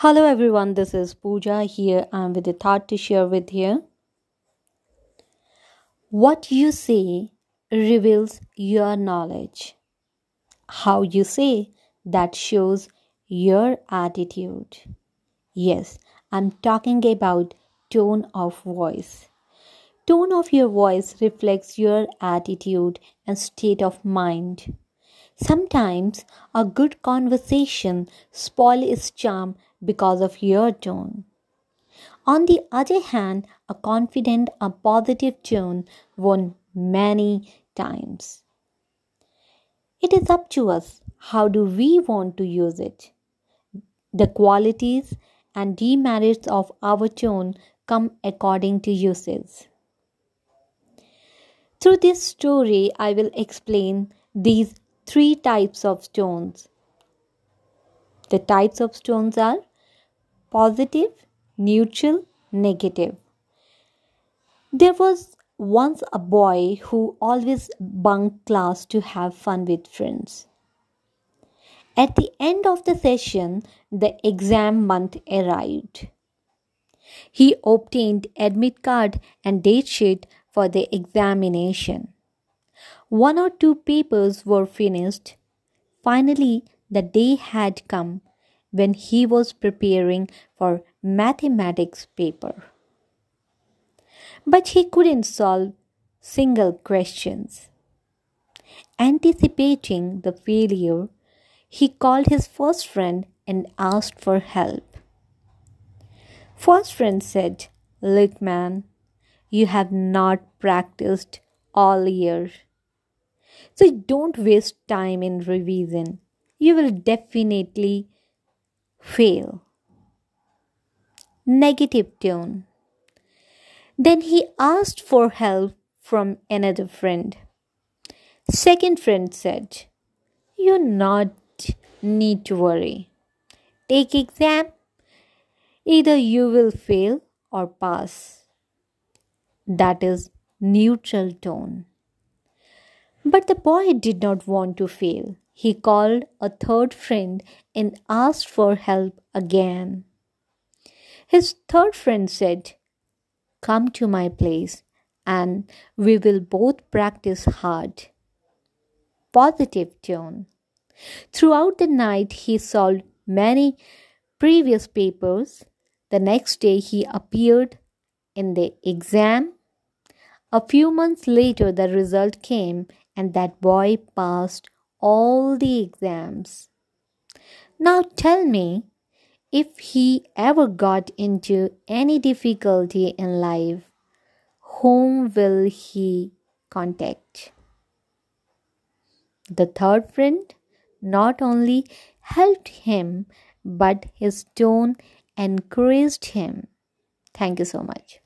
Hello everyone, this is Pooja here. I'm with a thought to share with you. What you say reveals your knowledge. How you say that shows your attitude. Yes, I'm talking about tone of voice. Tone of your voice reflects your attitude and state of mind. Sometimes a good conversation spoils its charm because of your tone. On the other hand, a confident a positive tone won many times. It is up to us how do we want to use it. The qualities and demerits of our tone come according to uses. Through this story, I will explain these three types of stones. The types of stones are positive, neutral, negative. There was once a boy who always bunked class to have fun with friends. At the end of the session, the exam month arrived. He obtained admit card and date sheet for the examination. One or two papers were finished. Finally, the day had come when he was preparing for mathematics paper. But he couldn't solve single questions. Anticipating the failure, he called his first friend and asked for help. First friend said, Look, man, you have not practiced all year. So don't waste time in revision. You will definitely fail. Negative tone. Then he asked for help from another friend. Second friend said, You not need to worry. Take exam. Either you will fail or pass. That is neutral tone. But the boy did not want to fail. He called a third friend and asked for help again. His third friend said, Come to my place and we will both practice hard. Positive tone. Throughout the night, he solved many previous papers. The next day, he appeared in the exam. A few months later, the result came and that boy passed all the exams. Now tell me, if he ever got into any difficulty in life, whom will he contact? The third friend not only helped him, but his tone encouraged him. Thank you so much.